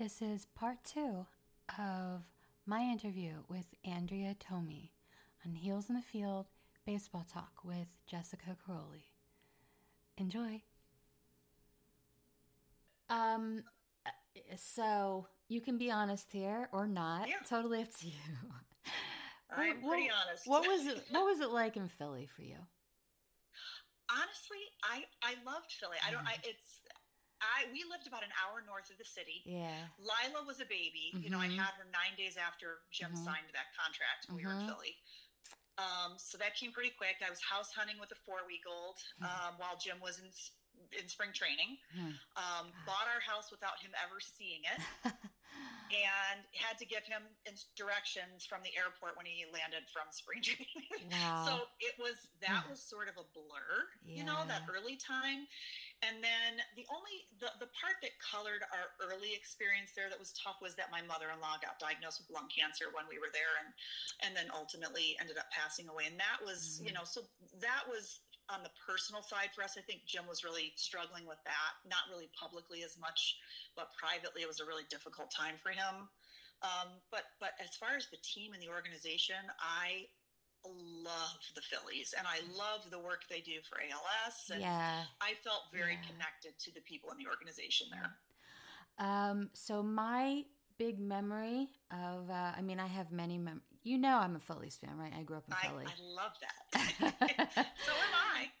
This is part two of my interview with Andrea Thome on Heels in the Field Baseball Talk with Jessica Quiroli. Enjoy. Um, so you can be honest here or not. Yeah. Totally up to you. I'm What- pretty what- honest. What was it? What was it like in Philly for you? Honestly, I I loved Philly. I don't. I it's. I we lived about an hour north of the city. Yeah. Lila was a baby. You know, I Mhm. had her nine days after Jim Mhm. signed that contract. when We were in Mhm. Philly. Um, so that came pretty quick. I was house hunting with a four week old Mhm. um, while Jim was in in spring training. Hmm. Um, bought our house without him ever seeing it, and had to give him directions from the airport when he landed from spring training. wow. So it was that Yeah. was sort of a blur, you know, that early time. And then the only the, the part that colored our early experience there that was tough was that my mother-in-law got diagnosed with lung cancer when we were there and and then ultimately ended up passing away. And that was, you Mhm. know, so that was on the personal side for us. I think Jim was really struggling with that, not really publicly as much, but privately it was a really difficult time for him. Um, but but as far as the team and the organization, I love the Phillies and I love the work they do for ALS. And yeah. I felt very Yeah. connected to the people in the organization there. Um, so my big memory of, uh, I mean, I have many mem. You know, I'm a Phillies fan, right? I grew up in I, Philly. I love that. so am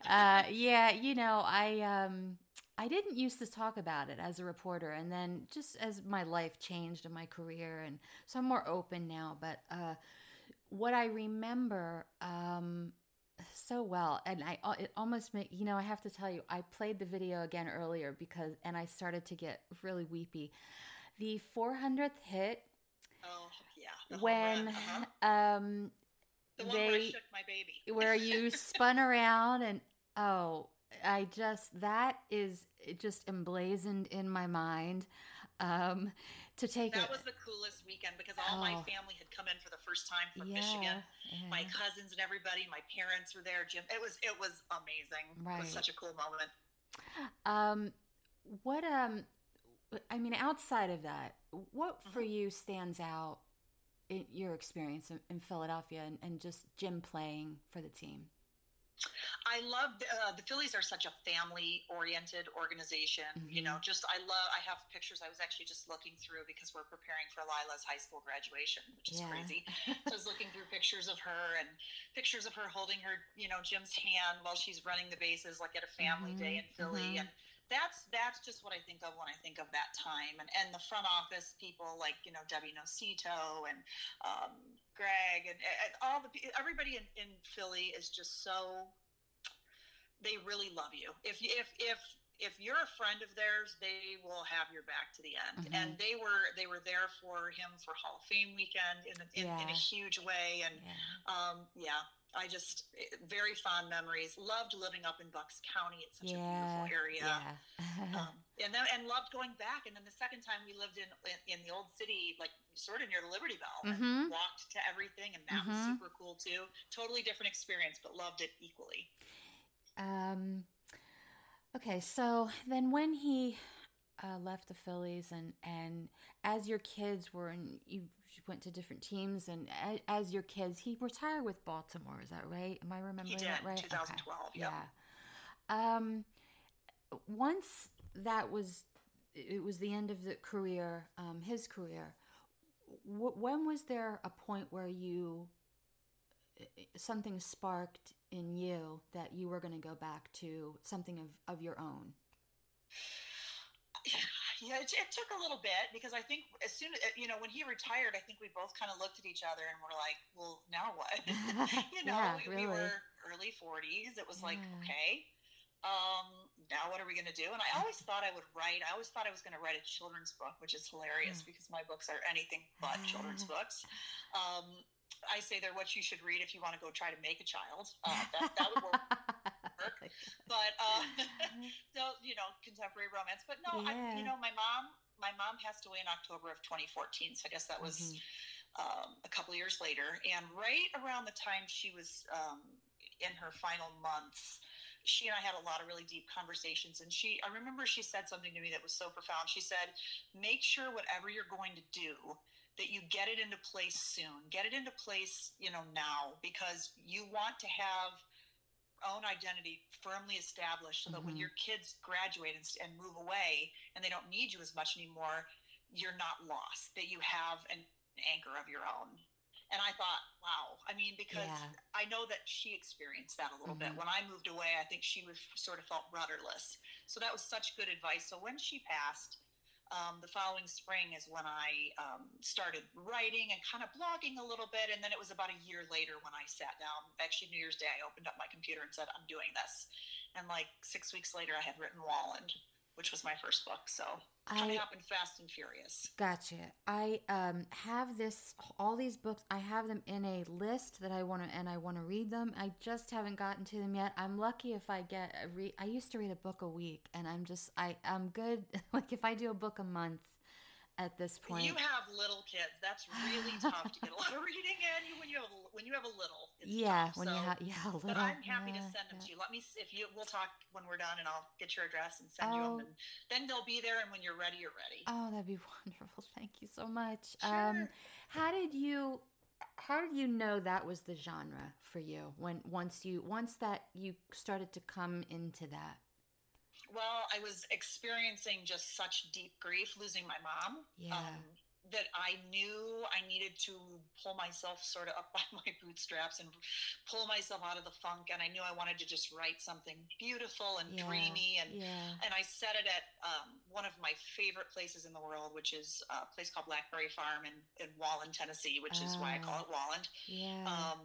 I. uh, yeah, you know, I um, I didn't used to talk about it as a reporter, and then just as my life changed in my career, and so I'm more open now. But uh, what I remember um, so well, and I uh, it almost make you know, I have to tell you, I played the video again earlier because, and I started to get really weepy. The 400th hit Oh yeah. when uh-huh. um the one where I they- shook my baby. where you spun around and oh i just that is just emblazoned in my mind um to take that it was the coolest weekend because all my Oh. family had come in for the first time from yeah, Michigan. My cousins and everybody, my parents were there. Jim, it was it was amazing. It was such a cool moment. um what um i mean outside of that what for Mhm. you stands out in your experience in, in philadelphia and, and just jim playing for the team I love uh, the Phillies are such a family oriented organization. You know, just I love. I have pictures. I was actually just looking through because we're preparing for Lila's high school graduation, which is Yeah. crazy. So I was looking through pictures of her and pictures of her holding her, you know, Jim's hand while she's running the bases, like at a family Mhm, day in Philly, mhm. and that's that's just what I think of when I think of that time. And and the front office people like you know Debbie Nocito and um, Greg and, and all the everybody in, in Philly is just so they really love you. If you if if if you're a friend of theirs, they will have your back to the end. Mhm. And they were they were there for him for Hall of Fame weekend in a, in, in a huge way. And yeah um, yeah, I just eh, very fond memories. Loved living up in Bucks County. It's such a beautiful area. yeah Um, and then and loved going back. And then the second time we lived in in, in the old city, like sort of near the Liberty Bell, mm-hmm. and walked to everything, and that was Mhm. super cool too. Totally different experience, but loved it equally. Um, okay, so then when he uh, left the Phillies, and and as your kids were, and you went to different teams, and as your kids, he retired with Baltimore. Is that right? Am I remembering did that right? Okay. 2012. Yep. Yeah. Um, once that was, it was the end of the career, um, his career. W- when was there a point where you something sparked in you that you were going to go back to something of, of your own? Yeah, it, it took a little bit because I think as soon as you know when he retired, I think we both kind of looked at each other and were like, "Well, now what?" you know, Yeah, we, we were early forties. It was like, okay, um, now what are we going to do? And I always thought I would write. I always thought I was going to write a children's book, which is hilarious Hmm. because my books are anything but children's books. Um, I say they're what you should read if you want to go try to make a child. Uh, that, that would work. but uh, no, you know, contemporary romance. But no, I, you know, my mom, my mom passed away in October of 2014. So I guess that was Mhm. um, a couple years later. And right around the time she was um, in her final months, she and I had a lot of really deep conversations. And she, I remember she said something to me that was so profound. She said, make sure whatever you're going to do, that you get it into place soon. Get it into place, you know, now because you want to have own identity firmly established so that mm-hmm. when your kids graduate and, and move away and they don't need you as much anymore, you're not lost, that you have an anchor of your own. And I thought, wow. I mean, because yeah. I know that she experienced that a little mm-hmm. bit. When I moved away, I think she was sort of felt rudderless. So that was such good advice. So when she passed, um, the following spring is when I um, started writing and kind of blogging a little bit. And then it was about a year later when I sat down. Actually, New Year's Day, I opened up my computer and said, I'm doing this. And like six weeks later, I had written Walland which was my first book. So coming I, up in Fast and Furious. Gotcha. I um, have this all these books. I have them in a list that I want to and I want to read them. I just haven't gotten to them yet. I'm lucky if I get a read. I used to read a book a week, and I'm just I I'm good. like if I do a book a month, at this point. You have little kids. That's really tough to get a lot of reading in when you have a, when you have a little. yeah, tough. when so, you have yeah a little. But I'm happy yeah, to send them yeah. to you. Let me if you we'll talk when we're done, and I'll get your address and send oh. you them. And then they'll be there, and when you're ready, you're ready. Oh, that'd be wonderful. Thank you so much. Sure. Um, how did you? How did you know that was the genre for you when once you once that you started to come into that? Well, I was experiencing just such deep grief losing my mom. Yeah. Um, that I knew I needed to pull myself sort of up by my bootstraps and pull myself out of the funk. And I knew I wanted to just write something beautiful and yeah, dreamy. And yeah. and I said it at um, one of my favorite places in the world, which is a place called Blackberry Farm in, in Walland, Tennessee, which is why I call it ah, Walland. Yeah. Um,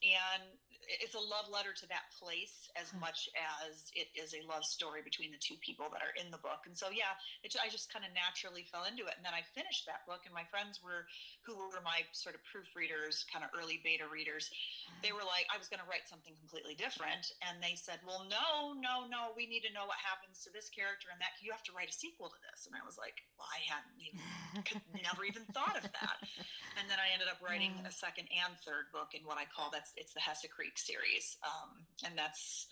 and it's a love letter to that place as hmm. much as it is a love story between the two people that are in the book. And so, yeah, it, I just kind of naturally fell into it. And then I finished that book, and my friends were, who were my sort of proofreaders, kind of early beta readers, they hmm. were like, I was going to write something completely different. And they said, Well, no, no, no, we need to know what happens to this character and that. You have to write a sequel to this. And I was like, Well, I hadn't even, never even thought of that. And then I ended up writing hmm. a second and third book in what I call that's, it's the Hesse Creek series, um, and that's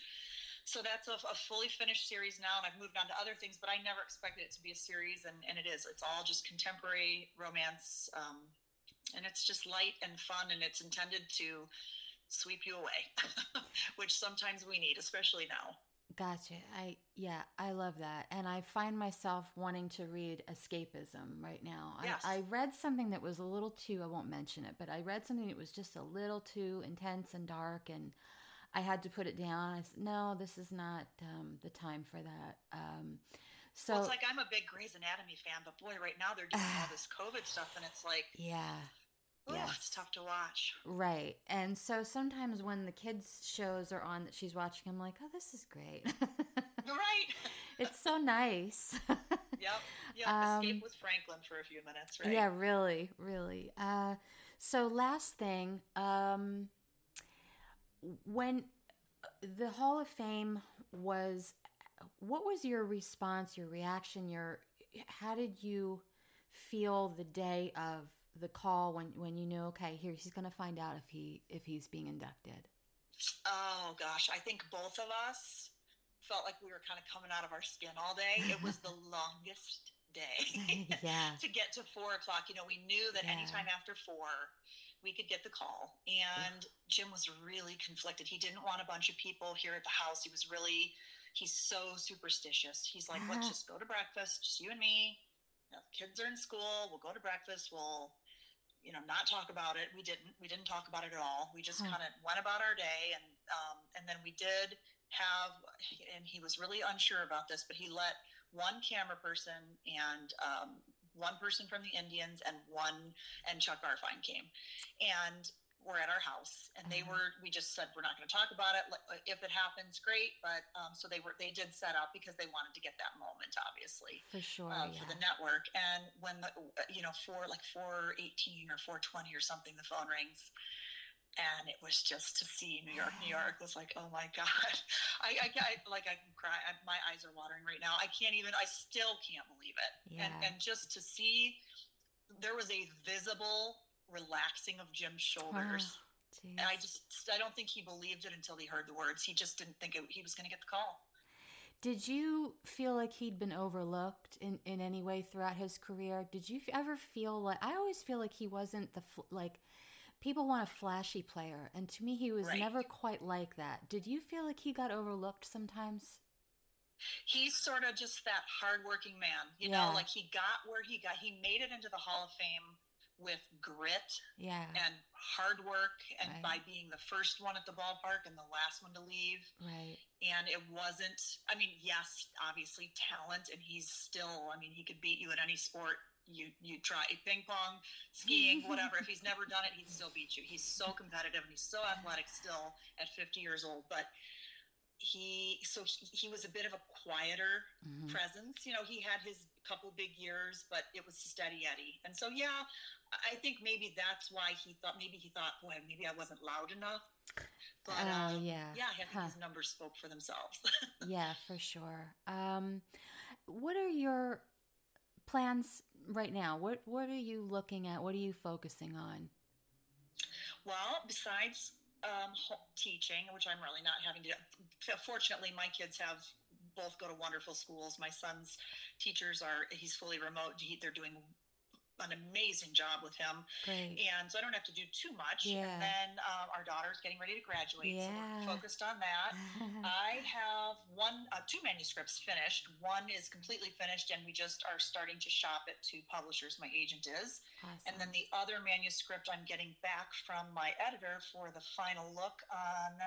so that's a, a, fully finished series now, and I've moved on to other things. But I never expected it to be a series, and, and it is. It's all just contemporary romance, um, and it's just light and fun, and it's intended to sweep you away, which sometimes we need, especially now. Gotcha. I yeah, I love that, and I find myself wanting to read escapism right now. Yes. I, I read something that was a little too. I won't mention it, but I read something that was just a little too intense and dark, and I had to put it down. I said, "No, this is not um, the time for that." Um, so well, it's like I'm a big Grey's Anatomy fan, but boy, right now they're doing all this COVID stuff, and it's like, yeah, yeah, it's tough to watch. Right. And so sometimes when the kids' shows are on that she's watching, I'm like, oh, this is great. right. it's so nice. yep. Yep. Um, Escape with Franklin for a few minutes, right? Yeah, really, really. Uh, so last thing, um, when the Hall of Fame was, what was your response, your reaction, your, how did you feel the day of the call when when you knew okay here he's going to find out if he if he's being inducted. Oh gosh. I think both of us felt like we were kind of coming out of our skin all day. It was the longest day yeah. to get to four o'clock. You know we knew that yeah. anytime after four we could get the call. And jim was really conflicted. He didn't want a bunch of people here at the house. He was really he's so superstitious. He's like let's uh-huh. just go to breakfast just you and me. Know, kids are in school. We'll go to breakfast. We'll you know not talk about it. We didn't we didn't talk about it at all. We just hmm. kind of went about our day and um, and then we did have and he was really unsure about this but he let one camera person and um, one person from the indians and one and chuck garfien came. And were at our house and they mm-hmm. were we just said we're not going to talk about it if it happens great but um, so they were they did set up because they wanted to get that moment obviously for sure uh, yeah. for the network and when the you know for like 418 or 420 or something the phone rings and it was just to see New York, New York was like, oh my God, I, I, I like I can cry. I, my eyes are watering right now. I can't even. I still can't believe it. Yeah. And and just to see, there was a visible relaxing of Jim's shoulders. Ah, jeez. And I just, I don't think he believed it until he heard the words. He just didn't think it, he was going to get the call. Did you feel like he'd been overlooked in, in any way throughout his career? Did you ever feel like I always feel like he wasn't the like people want a flashy player, and to me, he was right. never quite like that. Did you feel like he got overlooked sometimes? He's sort of just that hardworking man, you yeah. know, like he got where he got. He made it into the Hall of Fame with grit yeah. and hard work and right. by being the first one at the ballpark and the last one to leave. Right. And it wasn't I mean, yes, obviously talent and he's still I mean, he could beat you at any sport you you try ping pong, skiing, whatever. if he's never done it, he'd still beat you. He's so competitive and he's so athletic still at 50 years old. But he so he, he was a bit of a quieter mm-hmm. presence. You know, he had his couple big years, but it was steady Eddie. And so yeah, I think maybe that's why he thought maybe he thought, boy, maybe I wasn't loud enough. But oh um, yeah, yeah, I think huh. his numbers spoke for themselves. yeah, for sure. Um, what are your plans right now? What What are you looking at? What are you focusing on? Well, besides um, teaching, which I'm really not having to. Fortunately, my kids have both go to wonderful schools. My son's teachers are he's fully remote. He, they're doing an amazing job with him. Great. And so I don't have to do too much. Yeah. And then um, our daughter's getting ready to graduate, yeah. so we're focused on that. I have one, uh, two manuscripts finished. One is completely finished, and we just are starting to shop it to publishers. My agent is, awesome. and then the other manuscript I'm getting back from my editor for the final look on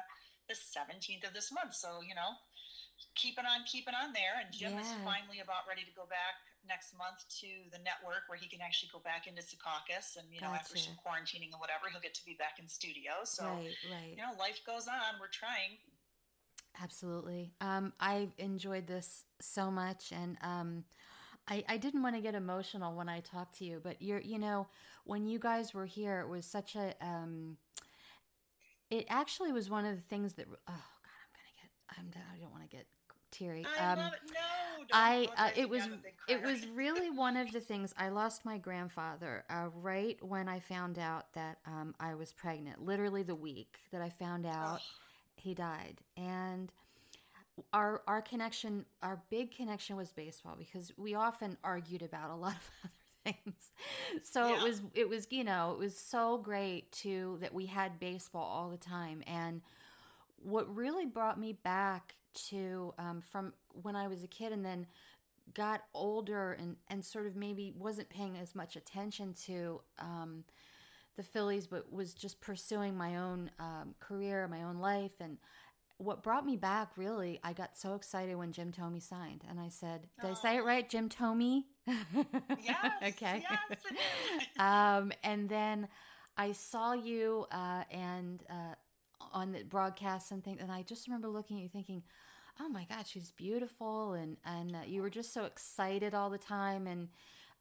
the 17th of this month. So you know, keeping on, keeping on there. And Jim yeah. is finally about ready to go back next month to the network where he can actually go back into Secaucus and you know gotcha. after some quarantining and whatever he'll get to be back in studio so right, right. you know life goes on we're trying absolutely um, i enjoyed this so much and um, I, I didn't want to get emotional when I talked to you, but you're, you know, when you guys were here, it was such a, um, it actually was one of the things that, oh I'm I'm, don't want to get teary. I um, love it. No, I uh, it was it was really one of the things. I lost my grandfather uh, right when I found out that um, I was pregnant. Literally the week that I found out, oh. he died, and our our connection, our big connection was baseball because we often argued about a lot of other things. So yeah. it was it was you know it was so great too that we had baseball all the time and what really brought me back to um, from when I was a kid and then got older and, and sort of maybe wasn't paying as much attention to um, the Phillies, but was just pursuing my own um, career, my own life. And what brought me back really, I got so excited when Jim Thome signed. And I said, Did oh. I say it right? Jim Thome? yes. okay. Yes, um, and then I saw you uh, and uh, on the broadcasts and things, and I just remember looking at you thinking, "Oh my God, she's beautiful," and and uh, you were just so excited all the time, and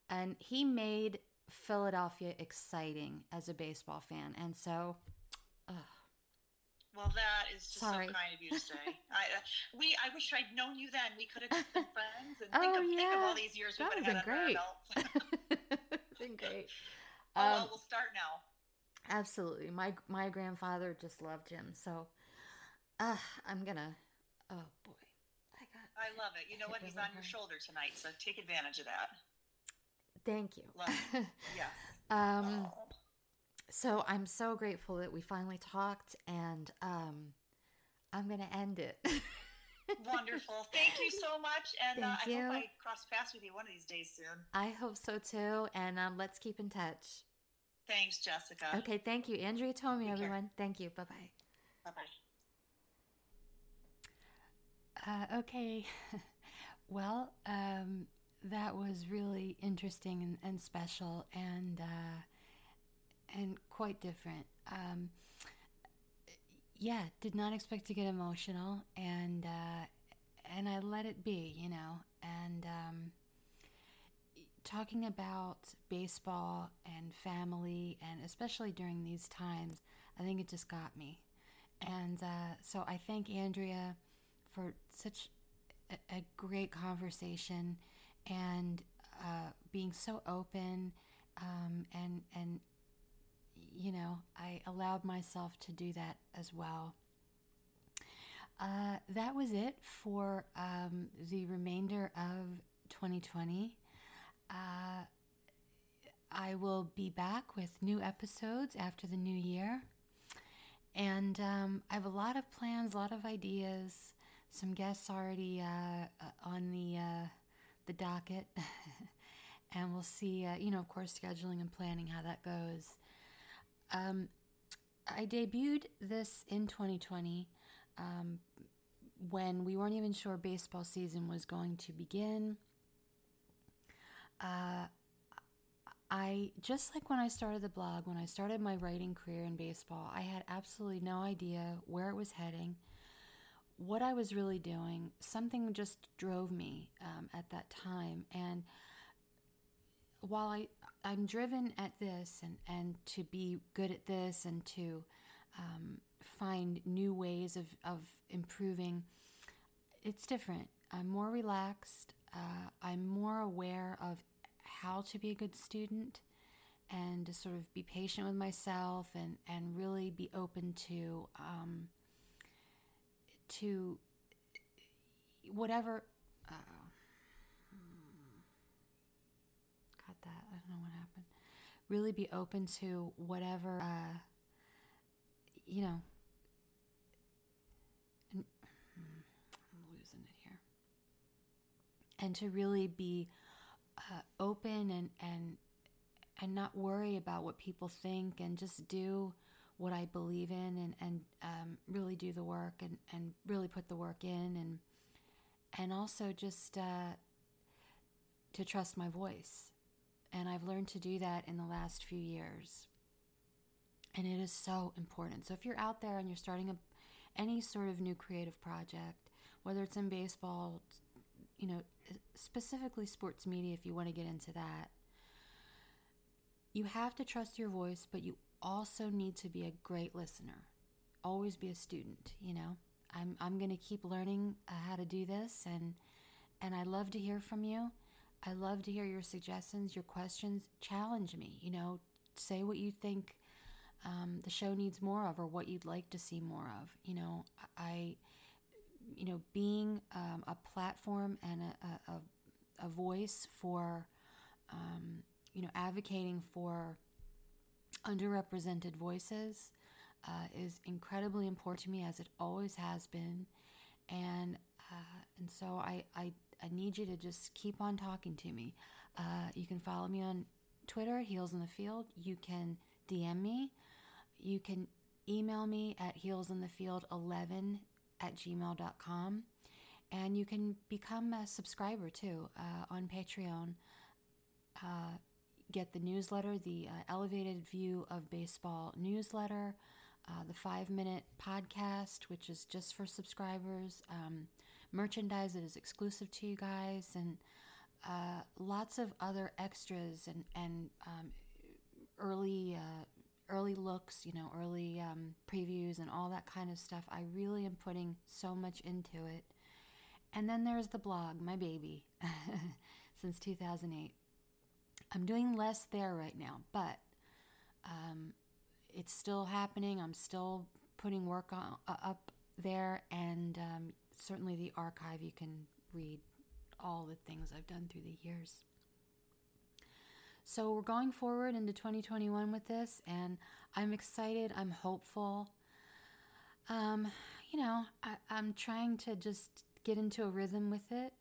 and he made Philadelphia exciting as a baseball fan, and so. uh, Well, that is just Sorry. so kind of you to say. I, uh, we, I wish I'd known you then. We could have just been friends. And think, oh, of, yeah. think of all these years we would have been great. been great. Oh, um, well, we'll start now. Absolutely. My my grandfather just loved him. So uh, I'm gonna oh boy. I got I love it. You know what? He's on your shoulder tonight, so take advantage of that. Thank you. Love it. Yes. um oh. so I'm so grateful that we finally talked and um I'm gonna end it. Wonderful. Thank you so much. And uh, I hope I cross paths with you one of these days soon. I hope so too. And um, let's keep in touch. Thanks, Jessica. Okay, thank you. Andrea Thome, Take everyone. Care. Thank you. Bye bye. Bye bye. Uh, okay. well, um, that was really interesting and, and special and uh, and quite different. Um, yeah, did not expect to get emotional and uh, and I let it be, you know. And um, talking about baseball and family, and especially during these times, I think it just got me. And uh, so I thank Andrea for such a, a great conversation and uh, being so open um, and and you know, I allowed myself to do that as well. Uh, that was it for um, the remainder of 2020. Uh, I will be back with new episodes after the new year. And um, I have a lot of plans, a lot of ideas, some guests already uh, uh on the uh, the docket, and we'll see. Uh, you know, of course, scheduling and planning how that goes. Um, I debuted this in 2020 um, when we weren't even sure baseball season was going to begin. Uh, I just like when I started the blog, when I started my writing career in baseball, I had absolutely no idea where it was heading, what I was really doing. Something just drove me um, at that time, and while I I'm driven at this and and to be good at this and to um, find new ways of of improving, it's different. I'm more relaxed. Uh, I'm more aware of how to be a good student and to sort of be patient with myself and, and really be open to um, to whatever uh, got that. I don't know what happened. Really be open to whatever uh, you know and, hmm, I'm losing it here. And to really be uh, open and and and not worry about what people think and just do what I believe in and and um, really do the work and and really put the work in and and also just uh, to trust my voice. And I've learned to do that in the last few years. And it is so important. So if you're out there and you're starting a any sort of new creative project whether it's in baseball you know, specifically sports media, if you want to get into that, you have to trust your voice, but you also need to be a great listener. Always be a student, you know. I'm I'm going to keep learning uh, how to do this and and I love to hear from you. I love to hear your suggestions, your questions. Challenge me, you know, say what you think um, the show needs more of or what you'd like to see more of. You know, I you know, being um, a platform and a, a, a voice for, um, you know, advocating for underrepresented voices uh, is incredibly important to me, as it always has been. And uh, and so I, I I need you to just keep on talking to me. Uh, you can follow me on Twitter, Heels in the Field. You can DM me. You can email me at heelsinthefield11 at gmail.com. And you can become a subscriber too uh, on Patreon. Uh, get the newsletter, the uh, Elevated View of Baseball newsletter, uh, the five minute podcast, which is just for subscribers, um, merchandise that is exclusive to you guys, and uh, lots of other extras and, and um, early uh, early looks, you know, early um, previews and all that kind of stuff. I really am putting so much into it. And then there's the blog, my baby, since 2008. I'm doing less there right now, but um, it's still happening. I'm still putting work on, uh, up there, and um, certainly the archive, you can read all the things I've done through the years. So we're going forward into 2021 with this, and I'm excited. I'm hopeful. Um, you know, I, am trying to just get into a rhythm with it.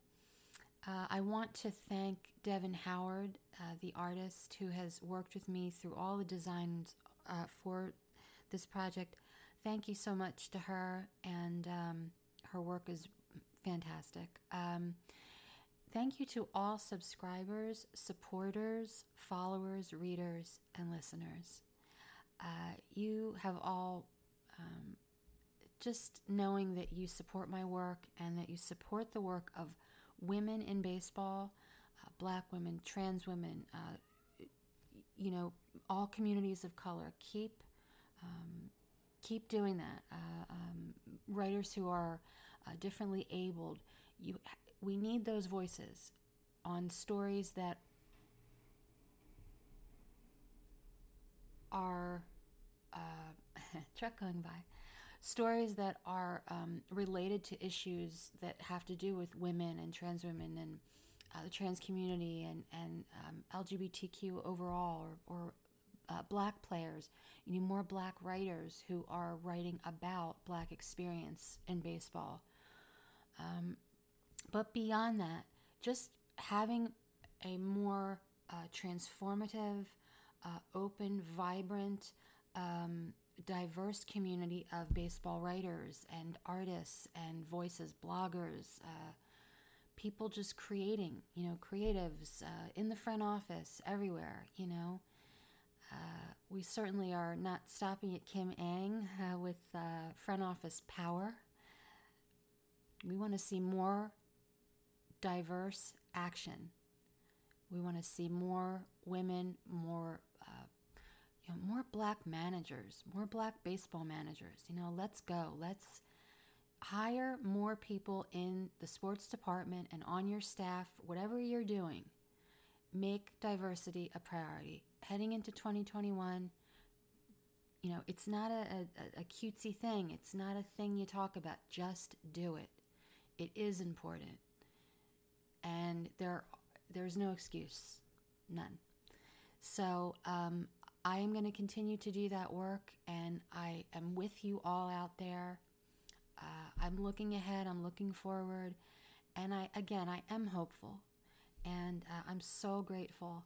Uh, I want to thank Devin Howard, uh, the artist who has worked with me through all the designs uh, for this project. Thank you so much to her, and um, her work is fantastic. Um, Thank you to all subscribers, supporters, followers, readers, and listeners. Uh, you have all um, just knowing that you support my work and that you support the work of women in baseball, uh, black women, trans women, uh, you know, all communities of color. Keep um, keep doing that. Uh, um, writers who are uh, differently abled, you we need those voices on stories that are uh, truck going by stories that are um, related to issues that have to do with women and trans women and uh, the trans community and, and um, LGBTQ overall or, or uh, black players. You need more black writers who are writing about black experience in baseball. Um, but beyond that, just having a more uh, transformative, uh, open, vibrant, um, diverse community of baseball writers and artists and voices, bloggers, uh, people just creating, you know, creatives uh, in the front office, everywhere, you know. Uh, we certainly are not stopping at Kim Ng uh, with front office power. We want to see more diverse action. We want to see more women, more uh, you know, more black managers, more black baseball managers. You know, let's go. Let's hire more people in the sports department and on your staff, whatever you're doing. Make diversity a priority. Heading into 2021, you know, it's not a, a, a cutesy thing. It's not a thing you talk about. Just do it. It is important. And there, there's no excuse. None. So um, I am going to continue to do that work, and I am with you all out there. Uh, I'm looking ahead, I'm looking forward, and I again I am hopeful, and uh, I'm so grateful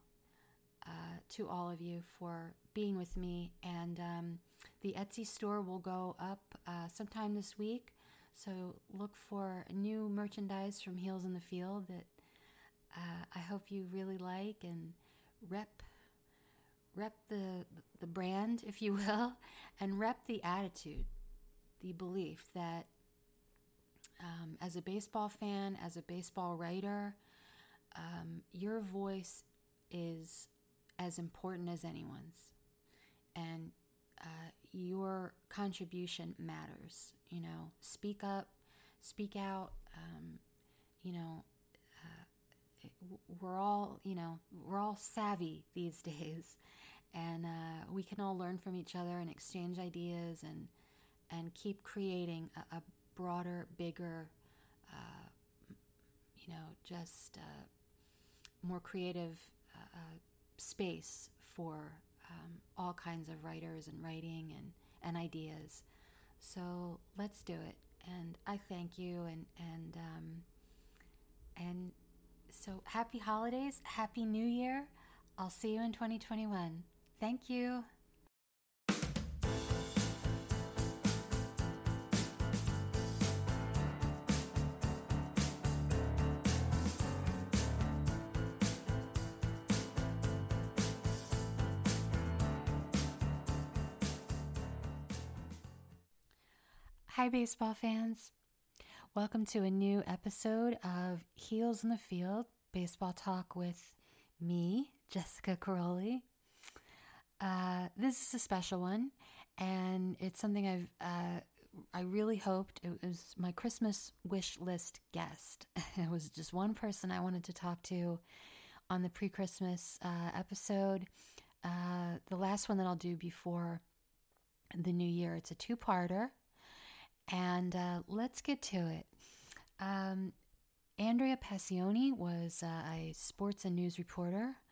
uh, to all of you for being with me. And um, the Etsy store will go up uh, sometime this week, so look for new merchandise from Heels in the Field that uh, I hope you really like and rep rep the the brand, if you will, and rep the attitude, the belief that um, as a baseball fan, as a baseball writer, um, your voice is as important as anyone's, and uh, your contribution matters. You know, speak up, speak out. Um, you know, uh, we're all you know we're all savvy these days and uh, we can all learn from each other and exchange ideas and and keep creating a, a broader, bigger, uh, you know, just uh, more creative uh, uh, space for um, all kinds of writers and writing and and ideas. So let's do it. And I thank you and and um, and so happy holidays, happy New Year. I'll see you in 2021. Thank you. Hi, baseball fans. Welcome to a new episode of Heels in the Field Baseball Talk with me, Jessica Quiroli. Uh, this is a special one, and it's something I've uh, I really hoped it was my Christmas wish list guest. it was just one person I wanted to talk to on the pre-Christmas uh, episode. Uh, the last one that I'll do before the new year. It's a two-parter, and uh, let's get to it. Um, Andrea Passione was uh, a sports and news reporter